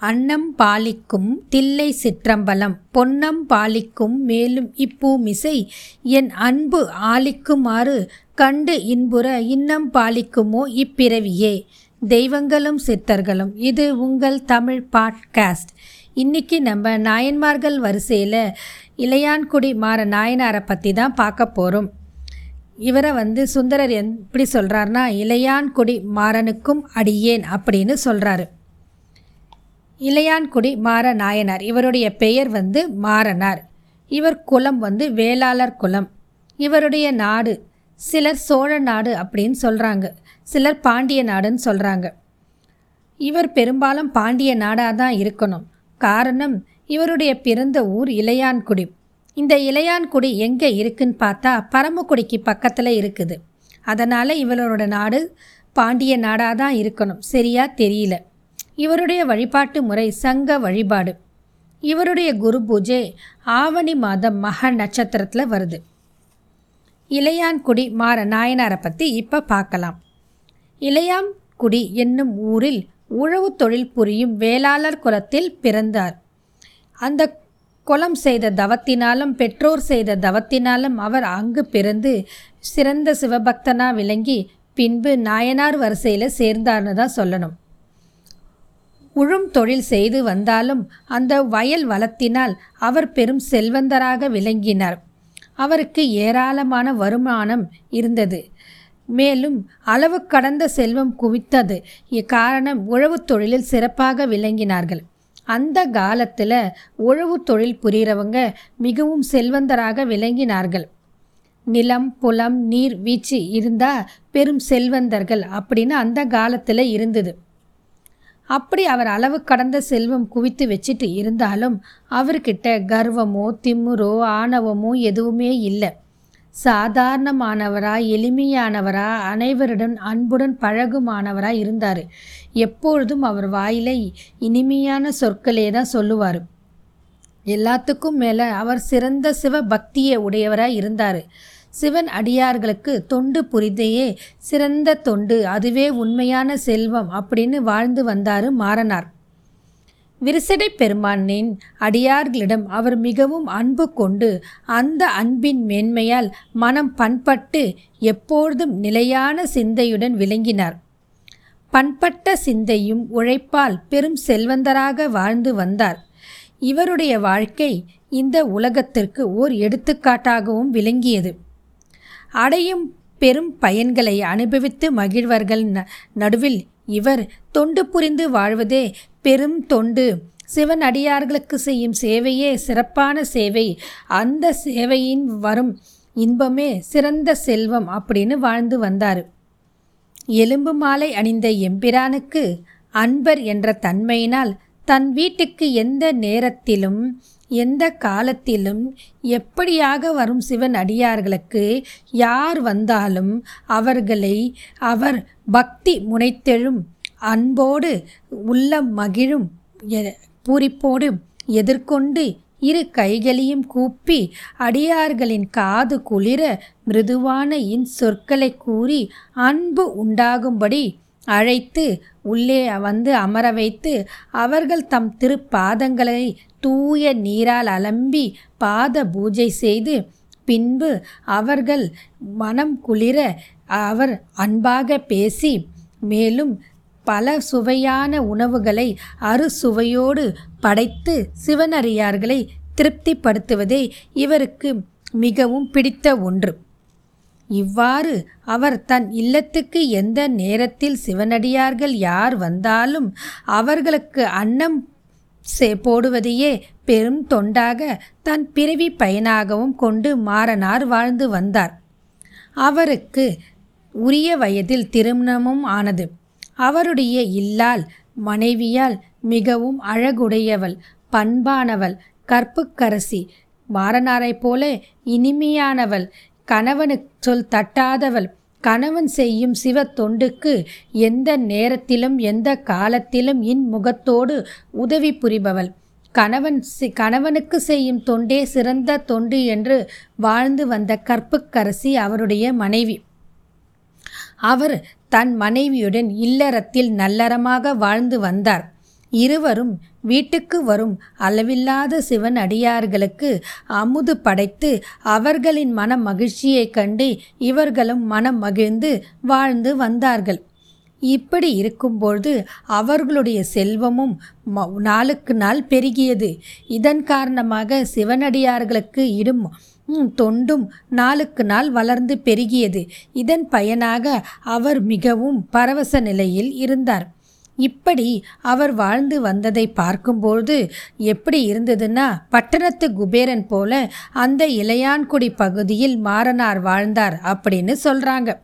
அன்னம் பாலிக்கும் தில்லை சிற்றம்பலம் பொன்னம் பாலிக்கும் மேலும் இப்பூமிசை என் அன்பு ஆலிக்குமாறு கண்டு இன்புற இன்னம் பாலிக்குமோ இப்பிறவியே. தெய்வங்களும் சித்தர்களும் இது உங்கள் தமிழ் பாட்காஸ்ட். இன்னைக்கு நம்ம நாயன்மார்கள் வரிசையில் இளையான்குடி மாற நாயனாரை பற்றி தான் பார்க்க போகிறோம் இவரை வந்து சுந்தரர் எப்படி சொல்கிறாருன்னா இளையான்குடி மாறனுக்கும் அடியேன் அப்படின்னு சொல்கிறாரு இளையான்குடி மாற நாயனார் இவருடைய பெயர் வந்து மாறனார் இவர் குலம் வந்து வேளாளர் குலம். இவருடைய நாடு சிலர் சோழ நாடு அப்படின்னு சொல்கிறாங்க சிலர் பாண்டிய நாடுன்னு சொல்கிறாங்க இவர் பெரும்பாலும் பாண்டிய நாடாக தான் இருக்கணும். காரணம் இவருடைய பிறந்த ஊர் இளையான்குடி. இந்த இளையான்குடி எங்கே இருக்குன்னு பார்த்தா பரமக்குடிக்கு பக்கத்தில் இருக்குது. அதனால் இவரோட நாடு பாண்டிய நாடாக தான் இருக்கணும். சரியாக தெரியல. இவருடைய வழிபாட்டு முறை சங்க வழிபாடு. இவருடைய குரு பூஜை ஆவணி மாதம் மக நட்சத்திரத்தில் வருது. இளையான்குடி மாற நாயனாரை பற்றி இப்போ பார்க்கலாம் இளையான்குடி என்னும் ஊரில் உழவு தொழில் புரியும் வேளாளர் குலத்தில் பிறந்தார். அந்த குலம் செய்த தவத்தினாலும் பெற்றோர் செய்த தவத்தினாலும் அவர் அங்கு பிறந்து சிறந்த சிவபக்தனா விளங்கி பின்பு நாயனார் வரிசையில் சேர்ந்தார்னு தான் சொல்லணும். உழும் தொழில் செய்து வந்தாலும் அந்த வயல் வளத்தினால் அவர் பெரும் செல்வந்தராக விளங்கினார். அவருக்கு ஏராளமான வருமானம் இருந்தது. மேலும் அளவு கடந்த செல்வம் குவித்தது. இக்காரணம் உழவு தொழிலில் சிறப்பாக விளங்கினார்கள். அந்த காலத்தில் உழவு தொழில் புரிகிறவங்க மிகவும் செல்வந்தராக விளங்கினார்கள். நிலம் புலம் நீர் வீச்சு இருந்தால் பெரும் செல்வந்தர்கள் அப்படின்னு அந்த காலத்தில் இருந்தது. அப்படி அவர் அளவு கடந்த செல்வம் குவித்து வச்சுட்டு இருந்தாலும் அவர்கிட்ட கர்வமோ திம்முறோ ஆணவமோ எதுவுமே இல்லை. சாதாரணமானவரா எளிமையானவரா அனைவருடன் அன்புடன் பழகுமானவராக இருந்தார். எப்பொழுதும் அவர் வாயில இனிமையான சொற்களே தான் சொல்லுவார். எல்லாத்துக்கும் மேலே அவர் சிறந்த சிவ பக்தியை உடையவராக இருந்தார். சிவன் அடியார்களுக்கு தொண்டு புரிதையே சிறந்த தொண்டு அதுவே உண்மையான செல்வம் அப்படின்னு வாழ்ந்து வந்தாரு மாறனார். விரிசடை பெருமானின் அடியார்களிடம் அவர் மிகவும் அன்பு கொண்டு அந்த அன்பின் மேன்மையால் மனம் பண்பட்டு எப்பொழுதும் நிலையான சிந்தையுடன் விளங்கினார். பண்பட்ட சிந்தையும் உழைப்பால் பெரும் செல்வந்தராக வாழ்ந்து வந்தார். இவருடைய வாழ்க்கை இந்த உலகத்திற்கு ஓர் எடுத்துக்காட்டாகவும் விளங்கியது. அடையும் பெரும் பயன்களை அனுபவித்து மகிழ்வர்கள். நடுவில் இவர் தொண்டு புரிந்து வாழ்வதே பெரும் தொண்டு. சிவன் அடியார்களுக்கு செய்யும் சேவையே சிறப்பான சேவை. அந்த சேவையின் வரும் இன்பமே சிறந்த செல்வம் அப்படின்னு வாழ்ந்து வந்தார். எலும்பு மாலை அணிந்த எம்பிரானுக்கு அன்பர் என்ற தன்மையினால் தன் வீட்டுக்கு எந்த நேரத்திலும் எந்த காலத்திலும் எப்படியாக வரும் சிவன் அடியார்களுக்கு யார் வந்தாலும் அவர்களை அவர் பக்தி முனைத்தெழும் அன்போடு உள்ள மகிழும் பூரிப்போடு எதிர்கொண்டு இரு கைகளையும் கூப்பி அடியார்களின் காது குளிர மிருதுவான இன் சொற்களை கூறி அன்பு உண்டாகும்படி அழைத்து உள்ளே வந்து அமர வைத்து அவர்கள் தம் திருப்பாதங்களை தூய நீரால் அலம்பி பாத பூஜை செய்து பின்பு அவர்கள் மனம் குளிர அவர் அன்பாக பேசி மேலும் பல சுவையான உணவுகளை அறுசுவையோடு படைத்து சிவனறியார்களை திருப்திப்படுத்துவதே இவருக்கு மிகவும் பிடித்த ஒன்று. இவ்வாறு அவர் தன் இல்லத்துக்கு எந்த நேரத்தில் சிவனடியார்கள் யார் வந்தாலும் அவர்களுக்கு அன்னம் சே போடுவதையே பெரும் தொண்டாக தன் பிறவி பயனாகவும் கொண்டு மாறனார் வாழ்ந்து வந்தார். அவருக்கு உரிய வயதில் திருமணமும் ஆனது. அவருடைய இல்லால் மனைவியால் மிகவும் அழகுடையவள் பண்பானவள் கற்புக்கரசி மாறனாரைப் போல இனிமையானவள் கணவனுக்கு சொல் தட்டாதவள். கணவன் செய்யும் சிவ தொண்டுக்கு எந்த நேரத்திலும் எந்த காலத்திலும் இன்முகத்தோடு உதவி புரிபவள். கணவன் கணவனுக்கு செய்யும் தொண்டே சிறந்த தொண்டு என்று வாழ்ந்து வந்த கற்புக்கரசி அவருடைய மனைவி. அவர் தன் மனைவியுடன் இல்லறத்தில் நல்லறமாக வாழ்ந்து வந்தார். இருவரும் வீட்டுக்கு வரும் அளவில்லாத சிவன் அடியார்களுக்கு அமுது படைத்து அவர்களின் மன மகிழ்ச்சியைக் கண்டு இவர்களும் மனம் மகிழ்ந்து வாழ்ந்து வந்தார்கள். இப்படி இருக்கும்பொழுது அவர்களுடைய செல்வமும் நாளுக்கு நாள் பெருகியது. இதன் காரணமாக சிவனடியார்களுக்கு இடும் தொண்டும் நாளுக்கு நாள் வளர்ந்து பெருகியது. இதன் பயனாக அவர் மிகவும் பரவச நிலையில் இருந்தார். இப்படி அவர் வாழ்ந்து வந்ததை பார்க்கும்போது எப்படி இருந்ததுன்னா பட்டணத்து குபேரன் போல அந்த இளையான்குடி பகுதியில் மாறனார் வாழ்ந்தார் அப்படின்னு சொல்கிறாங்க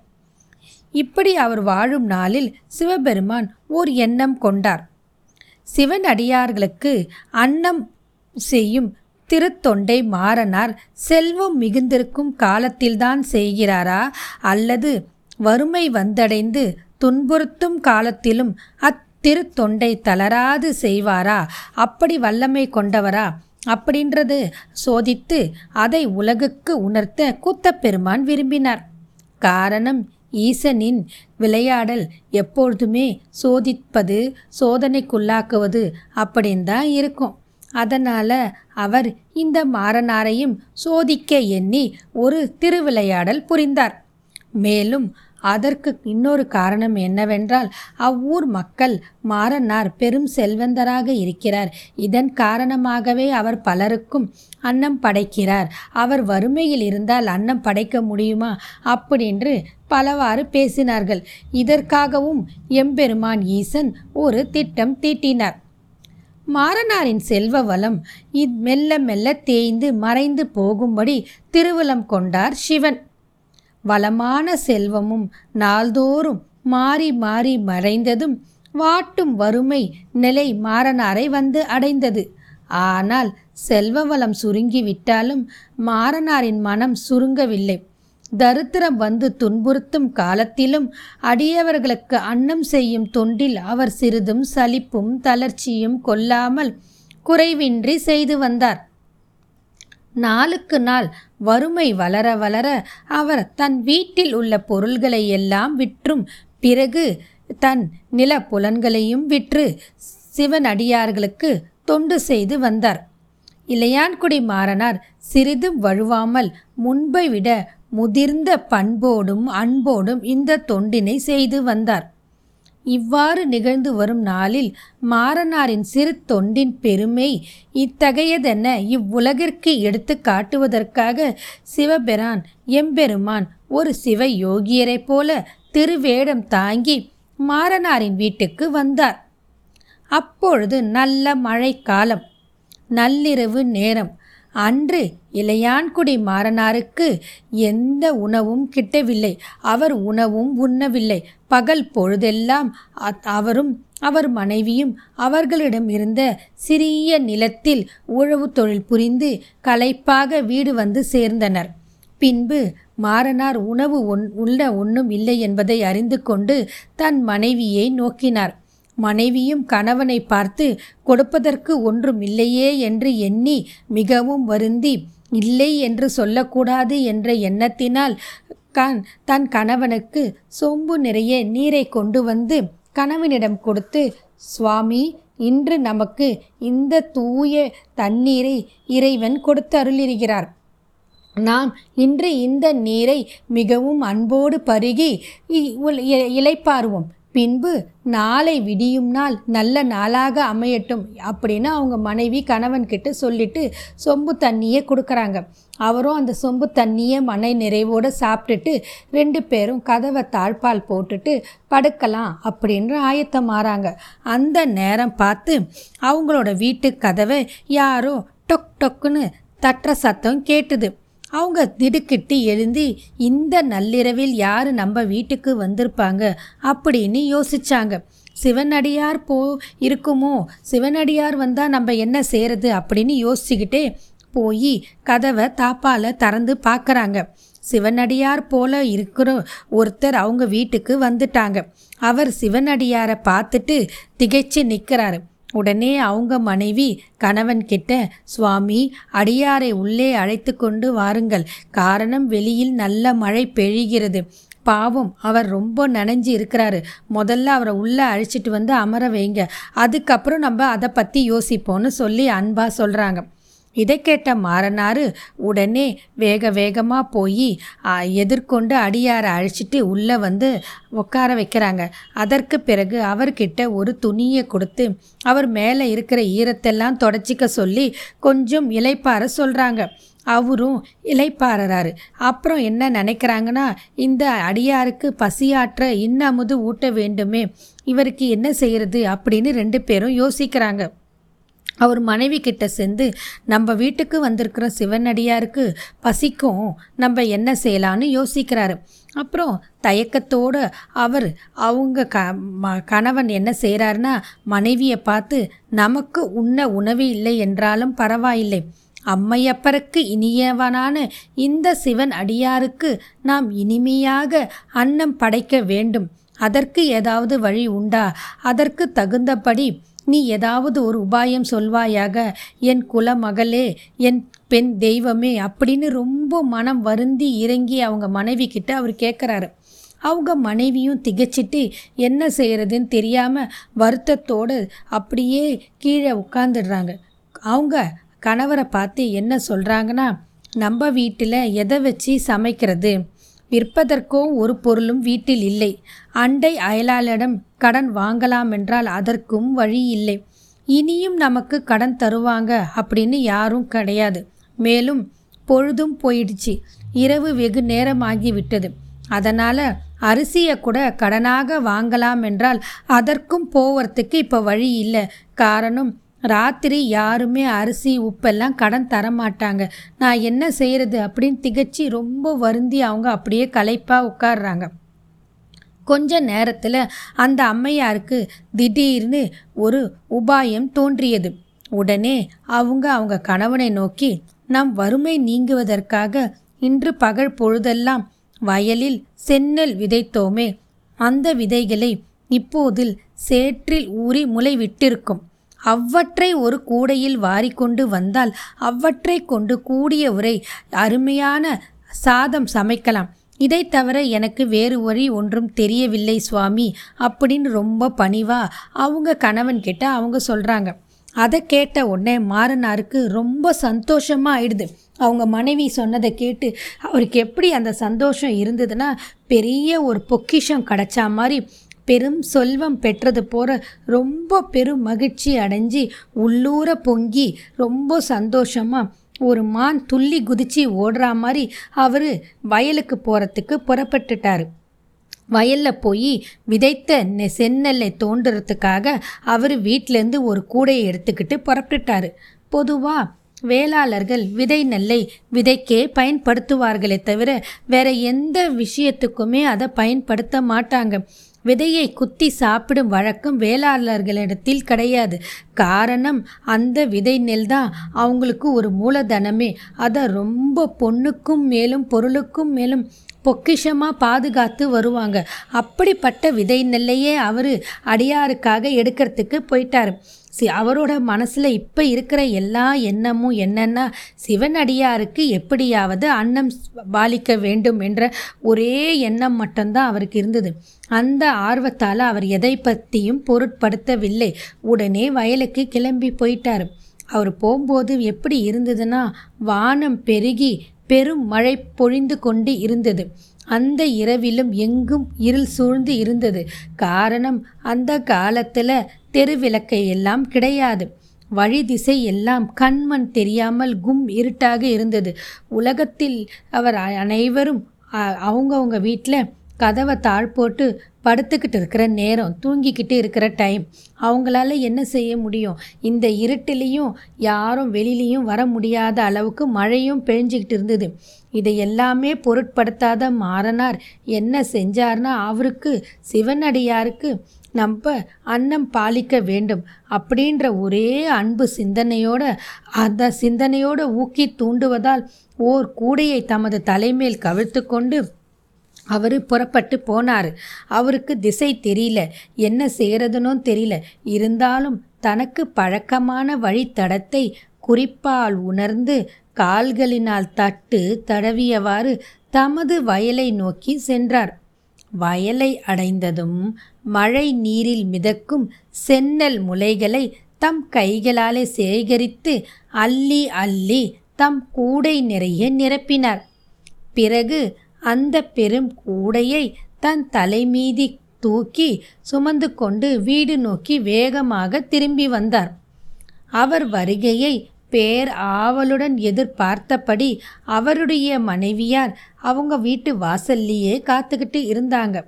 இப்படி அவர் வாழும் நாளில் சிவபெருமான் ஓர் எண்ணம் கொண்டார். சிவன் அடியார்களுக்கு அன்னம் செய்யும் திருத்தொண்டை மாறனார் செல்வம் மிகுந்திருக்கும் காலத்தில்தான் செய்கிறாரா அல்லது வறுமை வந்தடைந்து துன்புறுத்தும் காலத்திலும் அத்திருத்தொண்டை தளராது செய்வாரா? அப்படி வல்லமை கொண்டவரா? அப்படின்றது சோதித்து அதை உலகுக்கு உணர்த்த கூத்தப்பெருமான் விரும்பினார். காரணம் ஈசனின் விளையாடல் எப்பொழுதுமே சோதிப்பது சோதனைக்குள்ளாக்குவது அப்படின்னு தான் இருக்கும். அதனால் அவர் இந்த மாறனாரையும் சோதிக்க எண்ணி ஒரு திருவிளையாடல் புரிந்தார். மேலும் அதற்கு இன்னொரு காரணம் என்னவென்றால் அவ்வூர் மக்கள் மாறனார் பெரும் செல்வந்தராக இருக்கிறார். இதன் காரணமாகவே அவர் பலருக்கும் அன்னம் படைக்கிறார். அவர் வறுமையில் இருந்தால் அன்னம் படைக்க முடியுமா? அப்படின்று பலவாறு பேசினார்கள். இதற்காகவும் எம்பெருமான் ஈசன் ஒரு திட்டம் தீட்டினார். மாறனாரின் செல்வ வளம் மெல்ல மெல்ல தேய்ந்து மறைந்து போகும்படி திருவலம் கொண்டார் சிவன். வளமான செல்வமும் நாள்தோறும் மாறி மாறி மறைந்ததும் வாட்டும் வறுமை நிலை மாறனாரை வந்து அடைந்தது. ஆனால் செல்வ வளம் சுருங்கிவிட்டாலும் மாறனாரின் மனம் சுருங்கவில்லை. தரித்திரம் வந்து துன்புறுத்தும் காலத்திலும் அடியவர்களுக்கு அன்னம் செய்யும் தொண்டில் அவர் சிறிதும் சலிப்பும் தளர்ச்சியும் கொல்லாமல் குறைவின்றி செய்து வந்தார். நாளுக்கு நாள் வறுமை வளர வளர அவர் தன் வீட்டில் உள்ள பொருள்களை எல்லாம் விற்றும் பிறகு தன் நில புலன்களையும் விற்று சிவன் அடியார்களுக்கு தொண்டு செய்து வந்தார். இளையான்குடி மாறனார் சிறிதும் வழுவாமல் முன்பை விட முதிர்ந்த பண்போடும் அன்போடும் இந்த தொண்டினை செய்து வந்தார். இவ்வாறு நிகழ்ந்து வரும் நாளில் மாறனாரின் சிறு தொண்டின் பெருமை இத்தகையதென இவ்வுலகிற்கு எடுத்து காட்டுவதற்காக சிவபெரான் எம்பெருமான் ஒரு சிவ யோகியரைப் போல திருவேடம் தாங்கி மாறனாரின் வீட்டுக்கு வந்தார். அப்பொழுது நல்ல மழைக்காலம். நள்ளிரவு நேரம். அன்று இளையான்குடி மாறனாருக்கு எந்த உணவும் கிட்டவில்லை. அவர் உணவும் உண்ணவில்லை. பகல் பொழுதெல்லாம் அவரும் அவர் மனைவியும் அவர்களிடம் இருந்த சிறிய நிலத்தில் உழவு தொழில் புரிந்து களைப்பாக வீடு வந்து சேர்ந்தனர். பின்பு மாறனார் உணவு ஒன் உள்ள ஒன்றும் இல்லை என்பதை அறிந்து கொண்டு தன் மனைவியை நோக்கினார். மனைவியும் கணவனை பார்த்து கொடுப்பதற்கு ஒன்றும் இல்லையே என்று எண்ணி மிகவும் வருந்தி இல்லை என்று சொல்லக்கூடாது என்ற எண்ணத்தினால் கண் தன் கணவனுக்கு சொம்பு நிறைய நீரை கொண்டு வந்து கணவனிடம் கொடுத்து சுவாமி இன்று நமக்கு இந்த தூய தண்ணீரை இறைவன் கொடுத்து அருளிருக்கிறார் நாம் இன்று இந்த நீரை மிகவும் அன்போடு பருகி இலைப்பாருவோம் பின்பு நாளை விடியும் நாள் நல்ல நாளாக அமையட்டும் அப்படின்னு அவங்க மனைவி கணவன்கிட்ட சொல்லிட்டு சொம்பு தண்ணியை கொடுக்குறாங்க. அவரும் அந்த சொம்பு தண்ணியை மனை நிறைவோடு சாப்பிட்டுட்டு ரெண்டு பேரும் கதவை தாழ்பால் போட்டுட்டு படுக்கலாம் அப்படின்ற ஆயத்தம் மாறாங்க. அந்த நேரம் பார்த்து அவங்களோட வீட்டு கதவை யாரோ டொக் டொக்குன்னு தட்டுற சத்தம் கேட்டுது. அவங்க திடுக்கிட்டு எழுந்தி இந்த நள்ளிரவில் யார் நம்ம வீட்டுக்கு வந்திருப்பாங்க? அப்படின்னு யோசிச்சாங்க. சிவனடியார் போ இருக்குமோ? சிவனடியார் வந்தால் நம்ம என்ன செய்கிறது அப்படின்னு யோசிச்சுக்கிட்டே போய் கதவை தாப்பால் திறந்து பார்க்குறாங்க சிவனடியார் போல இருக்கிற ஒருத்தர் அவங்க வீட்டுக்கு வந்துட்டாங்க. அவர் சிவனடியாரை பார்த்துட்டு திகைச்சு நிற்கிறாரு உடனே அவங்க மனைவி கணவன் கிட்ட சுவாமி அடியாரை உள்ளே அழைத்து கொண்டு வாருங்கள். காரணம் வெளியில் நல்ல மழை பெய்கிறது. பாவம் அவர் ரொம்ப நனைஞ்சு இருக்கிறாரு. முதல்ல அவரை உள்ளே அழைச்சிட்டு வந்து அமர வைங்க. அதுக்கப்புறம் நம்ம அதை பற்றி யோசிப்போம்னு சொல்லி அன்பாக சொல்கிறாங்க இதை கேட்ட மாறனாரு உடனே வேக வேகமாக போய் எதிர்கொண்டு அடியாரை அழிச்சிட்டு உள்ளே வந்து உட்கார வைக்கிறாங்க. அதற்கு பிறகு அவர்கிட்ட ஒரு துணியை கொடுத்து அவர் மேலே இருக்கிற ஈரத்தெல்லாம் தொடச்சிக்க சொல்லி கொஞ்சம் இலைப்பார சொல்கிறாங்க அவரும் இலைப்பாரறாரு அப்புறம் என்ன நினைக்கிறாங்கன்னா இந்த அடியாருக்கு பசியாற்ற இன்னமுது ஊட்ட வேண்டுமே இவருக்கு என்ன செய்கிறது அப்படின்னு ரெண்டு பேரும் யோசிக்கிறாங்க. அவர் மனைவி கிட்ட சேர்ந்து நம்ம வீட்டுக்கு வந்திருக்கிற சிவனடியாருக்கு பசிக்கும் நம்ம என்ன செய்யலான்னு யோசிக்கிறாரு. அப்புறம் தயக்கத்தோடு அவர் அவங்க க ம கணவன் என்ன செய்கிறாருன்னா மனைவியை பார்த்து நமக்கு உண்ண உணவு இல்லை என்றாலும் பரவாயில்லை. அம்மையப்பருக்கு இனியவனான இந்த சிவன் அடியாருக்கு நாம் இனிமையாக அன்னம் படைக்க வேண்டும். அதற்கு ஏதாவது வழி உண்டா? அதற்கு தகுந்தபடி நீ ஏதாவது ஒரு உபாயம் சொல்வாயாக என் குலமகளே என் பெண் தெய்வமே அப்படின்னு ரொம்ப மனம் வருந்தி இறங்கி அவங்க மனைவி கிட்ட அவர் கேட்குறாரு அவங்க மனைவியும் திகச்சிட்டு என்ன செய்கிறதுன்னு தெரியாமல் வருத்தத்தோடு அப்படியே கீழே உட்காந்துடுறாங்க அவங்க கணவரை பார்த்து என்ன சொல்கிறாங்கன்னா நம்ம வீட்டில் எதை வச்சு சமைக்கிறது? விற்பதற்கோ ஒரு பொருளும் வீட்டில் இல்லை. அண்டை அயலாளிடம் கடன் வாங்கலாமென்றால் அதற்கும் வழி இல்லை இனியும் நமக்கு கடன் தருவாங்க அப்படின்னு யாரும் கிடையாது. மேலும் பொழுதும் போயிடுச்சு. இரவு வெகு நேரமாகி விட்டது அதனால் அரிசியை கூட கடனாக வாங்கலாம் என்றால் அதற்கும் போவதுக்கு இப்போ வழி இல்லை காரணம் ராத்திரி யாருமே அரிசி உப்பெல்லாம் கடன் தர மாட்டாங்க நான் என்ன செய்கிறது அப்படின்னு திகச்சு ரொம்ப வருந்தி அவங்க அப்படியே களைப்பாக உட்காடுறாங்க கொஞ்ச நேரத்தில் அந்த அம்மையாருக்கு திடீர்னு ஒரு உபாயம் தோன்றியது. உடனே அவங்க அவங்க கணவனை நோக்கி நம் வறுமை நீங்குவதற்காக இன்று பகல் பொழுதெல்லாம் வயலில் சென்னல் விதைத்தோமே. அந்த விதைகளை இப்போதில் சேற்றில் ஊறி முளை விட்டிருக்கும் அவ்வற்றை ஒரு கூடையில் வாரிக்கொண்டு வந்தால் அவற்றை கொண்டு கூடிய உரை அருமையான சாதம் சமைக்கலாம். இதை தவிர எனக்கு வேறு வழி ஒன்றும் தெரியவில்லை சுவாமி. அப்படின்னு ரொம்ப பணிவா அவங்க கணவன் கிட்ட அவங்க சொல்கிறாங்க அதை கேட்ட உடனே மாறனாருக்கு ரொம்ப சந்தோஷமாக ஆயிடுது. அவங்க மனைவி சொன்னதை கேட்டு அவருக்கு எப்படி அந்த சந்தோஷம் இருந்ததுன்னா பெரிய ஒரு பொக்கிஷம் கிடச்சா மாதிரி பெரும் செல்வம் பெற்றது போற ரொம்ப பெரும் மகிழ்ச்சி அடைஞ்சி உள்ளூர பொங்கி ரொம்ப சந்தோஷமாக ஒரு மான் துள்ளி குதிச்சு ஓடுற மாதிரி அவர் வயலுக்கு போகிறதுக்கு புறப்பட்டுட்டார். வயலில் போய் விதைத்த செந்நெல்லை தோண்டுறதுக்காக அவர் வீட்டிலேருந்து ஒரு கூடையை எடுத்துக்கிட்டு புறப்பட்டுட்டார். பொதுவாக வேளாளர்கள் விதை நெல்லை விதைக்கே பயன்படுத்துவார்களே தவிர வேற எந்த விஷயத்துக்குமே அதை பயன்படுத்த மாட்டாங்க. விதையை குத்தி சாப்பிடும் வழக்கம் வேளாளர்களிடத்தில் கிடையாது. காரணம் அந்த விதை நெல் தான் அவங்களுக்கு ஒரு மூலதனமே. அதை ரொம்ப பொண்ணுக்கும் மேலும் பொருளுக்கும் மேலும் பொக்கிஷமாக பாதுகாத்து வருவாங்க. அப்படிப்பட்ட விதை நெல்லையே அவர் அடியாருக்காக எடுக்கிறதுக்கு போயிட்டார். சி அவரோட மனசில் இப்போ இருக்கிற எல்லா எண்ணமும் என்னென்னா சிவன் அடியாருக்கு எப்படியாவது அன்னம் பாலிக்க வேண்டும் என்ற ஒரே எண்ணம் மட்டும்தான் அவருக்கு இருந்தது. அந்த ஆர்வத்தால் அவர் எதை பற்றியும் பொருட்படுத்தவில்லை. உடனே வயலுக்கு கிளம்பி போயிட்டார். அவர் போகும்போது எப்படி இருந்ததுன்னா வானம் பெருகி பெரும் மழை பொழிந்து கொண்டு இருந்தது. அந்த இரவிலும் எங்கும் இருள் சூழ்ந்து இருந்தது. காரணம் அந்த காலத்தில் தெருவிளக்கை எல்லாம் கிடையாது. வழி திசை எல்லாம் கண்மண் தெரியாமல் கும் இருட்டாக இருந்தது. உலகத்தில் அவர் அனைவரும் அவங்கவுங்க வீட்டில் கதவை தாழ் போட்டு படுத்துக்கிட்டு இருக்கிற நேரம் தூங்கிக்கிட்டு இருக்கிற டைம் அவங்களால என்ன செய்ய முடியும்? இந்த இருட்டிலையும் யாரும் வெளியிலையும் வர முடியாத அளவுக்கு மழையும் பெழிஞ்சிக்கிட்டு இருந்தது. இதை எல்லாமே பொருட்படுத்தாத மாறனார் என்ன செஞ்சார்னா அவருக்கு சிவனடியாருக்கு நம்ம அன்னம் பாலிக்க வேண்டும் அப்படின்ற ஒரே அன்பு சிந்தனையோட அந்த சிந்தனையோடு ஊக்கி தூண்டுவதால் ஓர் கூடையை தமது தலைமேல் கவிழ்த்து கொண்டு அவர் புறப்பட்டு போனார். அவருக்கு திசை தெரியல. என்ன செய்கிறதுனும் தெரியல. இருந்தாலும் தனக்கு பழக்கமான வழித்தடத்தை குறிப்பால் உணர்ந்து கால்களினால் தட்டு தடவியவாறு தமது வயலை நோக்கி சென்றார். வயலை அடைந்ததும் மழை நீரில் மிதக்கும் சென்னல் முளைகளை தம் கைகளாலே சேகரித்து அள்ளி அள்ளி தம் கூடை நிறைய நிரப்பினார். பிறகு அந்த பெரும் கூடையை தன் தலைமீதி தூக்கி சுமந்து கொண்டு வீடு நோக்கி வேகமாக திரும்பி வந்தார். அவர் வருகையை பேர் ஆவலுடன் எதிர்பார்த்தபடி அவருடைய மனைவியார் அவங்க வீட்டு வாசல்லையே காத்துக்கிட்டு இருந்தாங்க.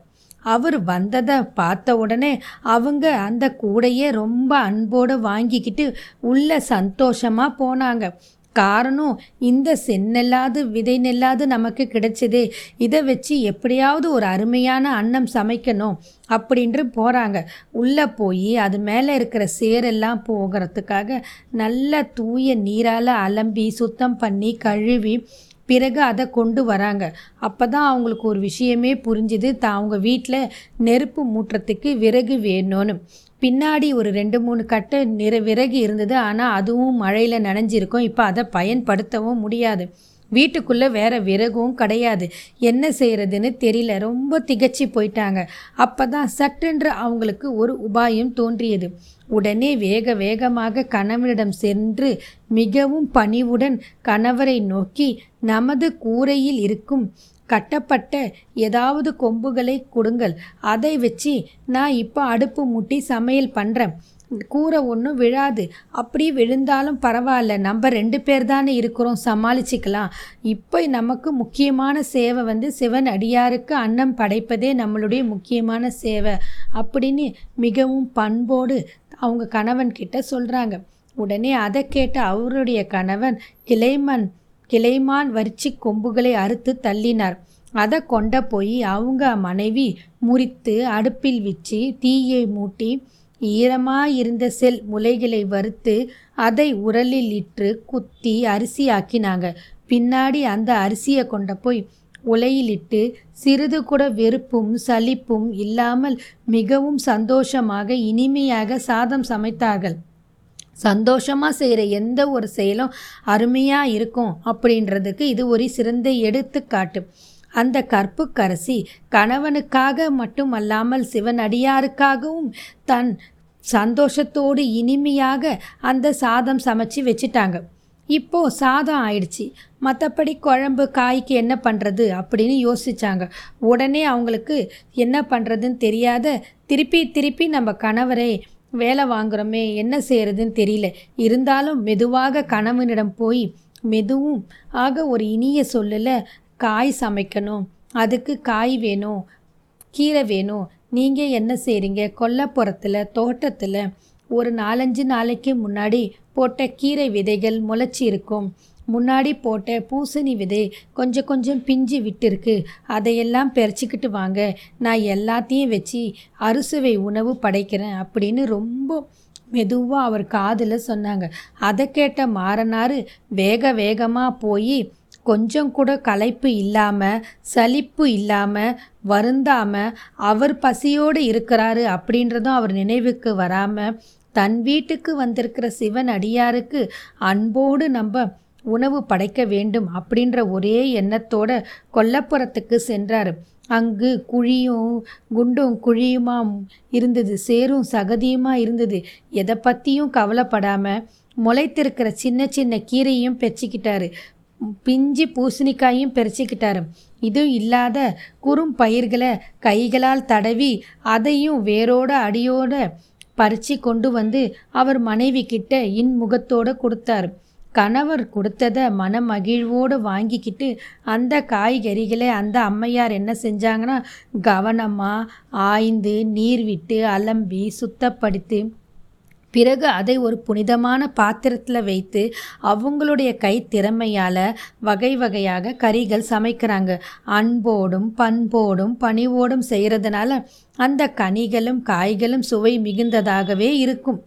அவர் வந்ததை பார்த்த உடனே அவங்க அந்த கூடையே ரொம்ப அன்போடு வாங்கிக்கிட்டு உள்ள சந்தோஷமாக போனாங்க. காரணம் இந்த செந்நெல்லாது விதை நெல்லாது நமக்கு கிடைச்சதே. இதை வச்சு எப்படியாவது ஒரு அருமையான அன்னம் சமைக்கணும் அப்படின்ட்டு போகிறாங்க உள்ளே போய் அது மேலே இருக்கிற சேரெல்லாம் போகிறதுக்காக நல்ல தூய நீரால் அலம்பி சுத்தம் பண்ணி கழுவி பிறகு அதை கொண்டு வராங்க. அப்போ தான் அவங்களுக்கு ஒரு விஷயமே புரிஞ்சுது. தான் அவங்க வீட்டில் நெருப்பு மூட்டுறதுக்கு விறகு வேணும்னு. பின்னாடி ஒரு ரெண்டு மூணு கட்டு நிற விறகு இருந்தது. ஆனால் அதுவும் மழையில் நனைஞ்சிருக்கும். இப்போ அதை பயன்படுத்தவும் முடியாது. வீட்டுக்குள்ளே வேற விறகும் கிடையாது. என்ன செய்கிறதுன்னு தெரியல. ரொம்ப திகச்சு போயிட்டாங்க. அப்போ தான் சட்டென்று அவங்களுக்கு ஒரு உபாயம் தோன்றியது. உடனே வேக வேகமாக கணவனிடம் சென்று மிகவும் பணிவுடன் கணவரை நோக்கி நமது கூரையில் இருக்கும் கட்டப்பட்ட ஏதாவது கொம்புகளை கொடுங்கள். அதை வச்சு நான் இப்போ அடுப்பு மூட்டி சமையல் பண்ணுறேன் கூரை ஒன்றும் விழாது. அப்படி விழுந்தாலும் பரவாயில்ல. நம்ம ரெண்டு பேர் தானே இருக்கிறோம். சமாளிச்சுக்கலாம். இப்போ நமக்கு முக்கியமான சேவை வந்து சிவன் அடியாருக்கு அன்னம் படைப்பதே நம்மளுடைய முக்கியமான சேவை அப்படின்னு மிகவும் பண்போடு அவங்க கணவன் கிட்ட சொல்கிறாங்க உடனே அதை கேட்ட அவருடைய கணவன் கிளைமன் கிளைமான் வரிச்சி கொம்புகளை அறுத்து தள்ளினார். அதை கொண்ட போய் அவங்க மனைவி முறித்து அடுப்பில் வச்சு தீயை மூட்டி ஈரமாயிருந்த செல் முளைகளை வறுத்து அதை உரலில் இட்டு குத்தி அரிசி ஆக்கினாங்க பின்னாடி அந்த அரிசியை கொண்ட போய் உலையிலிட்டு சிறிது கூட வெறுப்பும் சலிப்பும் இல்லாமல் மிகவும் சந்தோஷமாக இனிமையாக சாதம் சமைத்தார்கள். சந்தோஷமாக செய்கிற எந்த ஒரு செயலும் அருமையாக இருக்கும் அப்படின்றதுக்கு இது ஒரு சிறந்த எடுத்துக்காட்டு. அந்த கற்புக்கரசி கணவனுக்காக மட்டுமல்லாமல் சிவனடியாருக்காகவும் தன் சந்தோஷத்தோடு இனிமையாக அந்த சாதம் சமைச்சு வச்சுட்டாங்க. இப்போ சாதம் ஆயிடுச்சு. மற்றபடி குழம்பு காய்க்கு என்ன பண்ணுறது அப்படின்னு யோசிச்சாங்க. உடனே அவங்களுக்கு என்ன பண்ணுறதுன்னு தெரியாத திருப்பி திருப்பி நம்ம கணவரை வேலை வாங்குறோமே என்ன செய்கிறதுன்னு தெரியல. இருந்தாலும் மெதுவாக கணவனிடம் போய் மெதுவும் ஆக ஒரு இனிய சொல்லல காய் சமைக்கணும். அதுக்கு காய் வேணும் கீரை வேணும். நீங்கள் என்ன செய்கிறீங்க கொல்லப்புறத்தில் தோட்டத்தில் ஒரு நாலஞ்சு நாளைக்கு முன்னாடி போட்ட கீரை விதைகள் முளைச்சி இருக்கும். முன்னாடி போட்ட பூசணி விதை கொஞ்சம் கொஞ்சம் பிஞ்சு விட்டுருக்கு. அதையெல்லாம் பறிச்சிக்கிட்டு வாங்க. நான் எல்லாத்தையும் வச்சு அறுசுவை உணவு படைக்கிறேன் அப்படின்னு ரொம்ப மெதுவாக அவர் காதில் சொன்னாங்க. அதை கேட்ட மாறனாறு வேக வேகமாக போய் கொஞ்சம் கூட களைப்பு இல்லாமல் சலிப்பு இல்லாமல் வருந்தாமல் அவர் பசியோடு இருக்கிறாரு அப்படின்றதும் அவர் நினைவுக்கு வராமல் தன் வீட்டுக்கு வந்திருக்கிற சிவன் அடியாருக்கு அன்போடு நம்ம உணவு படைக்க வேண்டும் அப்படின்ற ஒரே எண்ணத்தோட கொல்லப்புறத்துக்கு சென்றார். அங்கு குழியும் குண்டும் குழியுமா இருந்தது சேரும் சகதியுமாக இருந்தது எதை பற்றியும் கவலைப்படாமல் முளைத்திருக்கிற சின்ன சின்ன கீரையும் பெச்சிக்கிட்டாரு. பிஞ்சு பூசணிக்காயும் பறிச்சுக்கிட்டாரு இது இல்லாத குறும் பயிர்களை கைகளால் தடவி அதையும் வேரோட அடியோட பறிச்சு கொண்டு வந்து அவர் மனைவி கிட்ட இன்முகத்தோடு கொடுத்தாரு. கணவர் கொடுத்ததை மனமகிழ்வோடு வாங்கிக்கிட்டு அந்த காய்கறிகளை அந்த அம்மையார் என்ன செஞ்சாங்கன்னா கவனமாக ஆய்ந்து நீர் விட்டு அலம்பி சுத்தப்படுத்தி பிறகு அதை ஒரு புனிதமான பாத்திரத்தில் வைத்து அவங்களுடைய கை திறமையால் வகை வகையாக கறிகள் சமைக்கிறாங்க. அன்போடும் பண்போடும் பணிவோடும் செய்கிறதுனால அந்த கனிகளும் காய்களும் சுவை மிகுந்ததாகவே இருக்கும்.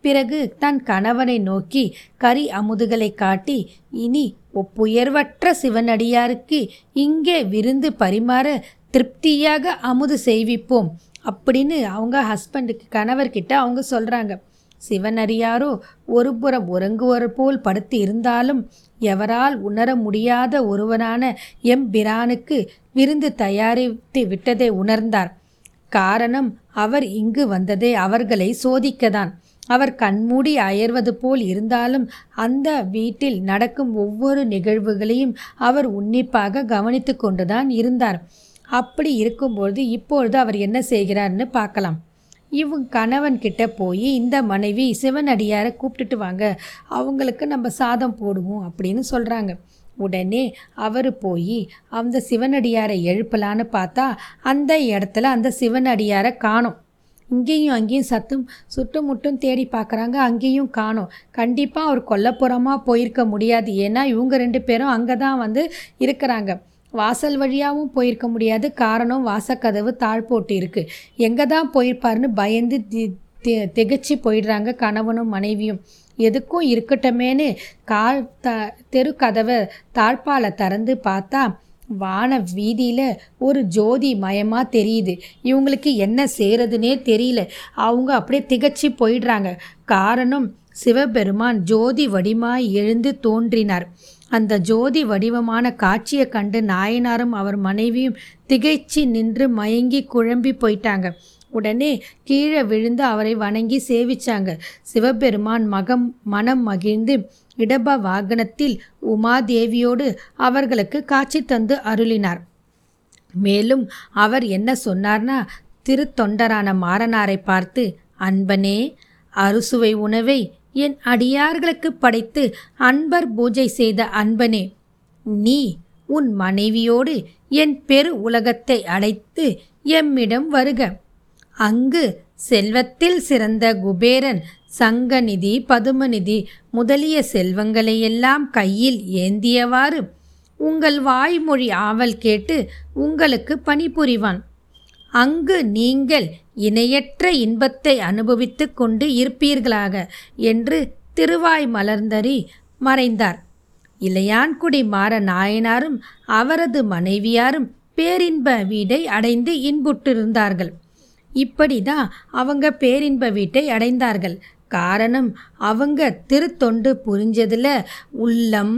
பிறகு தன் கணவனை நோக்கி கறி அமுதுகளை காட்டி இனி ஒப்புயர்வற்ற சிவனடியாருக்கு இங்கே விருந்து பரிமாற திருப்தியாக அமுது செய்விப்போம். அப்படின்னு அவங்க ஹஸ்பண்டுக்கு கணவர்கிட்ட அவங்க சொல்கிறாங்க சிவனடியாரோ ஒருபுறம் உறங்குவர் போல் படுத்து இருந்தாலும் எவரால் உணர முடியாத ஒருவனான எம்பிரானுக்கு விருந்து தயாரித்து விட்டதை உணர்ந்தார். காரணம் அவர் இங்கு வந்ததே அவர்களை சோதிக்கதான். அவர் கண்மூடி அயர்வது போல் இருந்தாலும் அந்த வீட்டில் நடக்கும் ஒவ்வொரு நிகழ்வுகளையும் அவர் உன்னிப்பாக கவனித்து கொண்டுதான் இருந்தார். அப்படி இருக்கும்பொழுது இப்பொழுது அவர் என்ன செய்கிறார்னு பார்க்கலாம். இவங்க கணவன் கிட்ட போய் இந்த மனைவி சிவனடியாரை கூப்பிட்டுட்டு வாங்க. அவங்களுக்கு நம்ம சாதம் போடுவோம் அப்படின்னு சொல்கிறாங்க உடனே அவர் போய் அந்த சிவனடியாரை எழுப்பலான்னு பார்த்தா அந்த இடத்துல அந்த சிவனடியாரை காணும். இங்கேயும் அங்கேயும் சத்தும் சுட்டுமுட்டும் தேடி பார்க்குறாங்க. அங்கேயும் காணும். கண்டிப்பாக அவர் கொல்லப்புறமாக போயிருக்க முடியாது. ஏன்னா இவங்க ரெண்டு பேரும் அங்கே தான் வந்து இருக்கிறாங்க. வாசல் வழியாகவும் போயிருக்க முடியாது. காரணம் வாசக்கதவு தாழ் போட்டு இருக்குது எங்கே தான் போயிருப்பாருன்னு பயந்து தி திகச்சு போயிடுறாங்க கணவனும் மனைவியும். எதுக்கும் இருக்கட்டுமேனு கால் த தெரு கதவை தாழ்பாலை திறந்து பார்த்தா வான வீதியில் ஒரு ஜோதி மயமாக தெரியுது. இவங்களுக்கு என்ன செய்கிறதுனே தெரியல. அவங்க அப்படியே திகச்சு போயிடுறாங்க. காரணம் சிவபெருமான் ஜோதி வடிமாய் எழுந்து தோன்றினார். அந்த ஜோதி வடிவமான காட்சியை கண்டு நாயனாரும் அவர் மனைவியும் திகைச்சு நின்று மயங்கி குழம்பி போயிட்டாங்க. உடனே கீழே விழுந்து அவரை வணங்கி சேவிச்சாங்க. சிவபெருமான் மகம் மனம் மகிழ்ந்து இடப வாகனத்தில் உமாதேவியோடு அவர்களுக்கு காட்சி தந்து அருளினார். மேலும் அவர் என்ன சொன்னார்னா திருத்தொண்டரான மாறனாரை பார்த்து அன்பனே அறுசுவை உணவை என் அடியார்களுக்கு படைத்து அன்பர் பூஜை செய்த அன்பனே நீ உன் மனைவியோடு என் பெரு உலகத்தை அடைத்து எம்மிடம் வருக. அங்கு செல்வத்தில் சிறந்த குபேரன் சங்கநிதி பதுமநிதி முதலிய செல்வங்களையெல்லாம் கையில் ஏந்தியவாறு உங்கள் வாய்மொழி ஆவல் கேட்டு உங்களுக்கு பணிபுரிவான். அங்கு நீங்கள் இணையற்ற இன்பத்தை அனுபவித்து கொண்டு இருப்பீர்களாக என்று திருவாய் மலர்ந்தறி மறைந்தார். இளையான்குடி மாற நாயனாரும் அவரது மனைவியாரும் பேரின்ப வீடை அடைந்து இன்புற்றிருந்தார்கள். இப்படி தான் அவங்க பேரின்ப வீட்டை அடைந்தார்கள். காரணம் அவங்க திருத்தொண்டு புரிஞ்சதில் உள்ளம்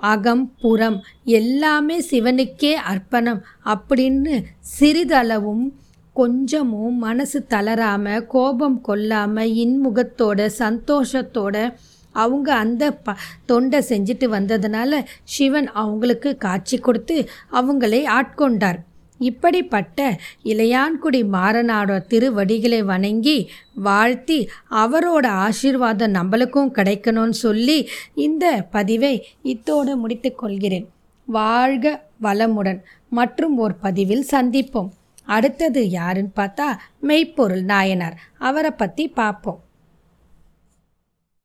அகம் புறம் எல்லாமே சிவனுக்கே அர்ப்பணம் அப்படின்னு சிறிதளவும் கொஞ்சமும் மனசு தளராமல் கோபம் கொள்ளாமல் இன்முகத்தோட சந்தோஷத்தோட அவங்க அந்த ப தொண்டை செஞ்சுட்டு வந்ததுனால சிவன் அவங்களுக்கு காட்சி கொடுத்து அவங்களை ஆட்கொண்டார். இப்படிப்பட்ட இளையான்குடி மாறனாட திருவடிகளை வணங்கி வாழ்த்தி அவரோட ஆசீர்வாதம் நம்மளுக்கும் கிடைக்கணும்னு சொல்லி இந்த பதிவை இத்தோடு முடித்து கொள்கிறேன். வாழ்க வளமுடன். மற்றும் ஒரு பதிவில் சந்திப்போம். அடுத்தது யாருன்னு பார்த்தா மெய்ப்பொருள் நாயனார். அவரை பற்றி பார்ப்போம்.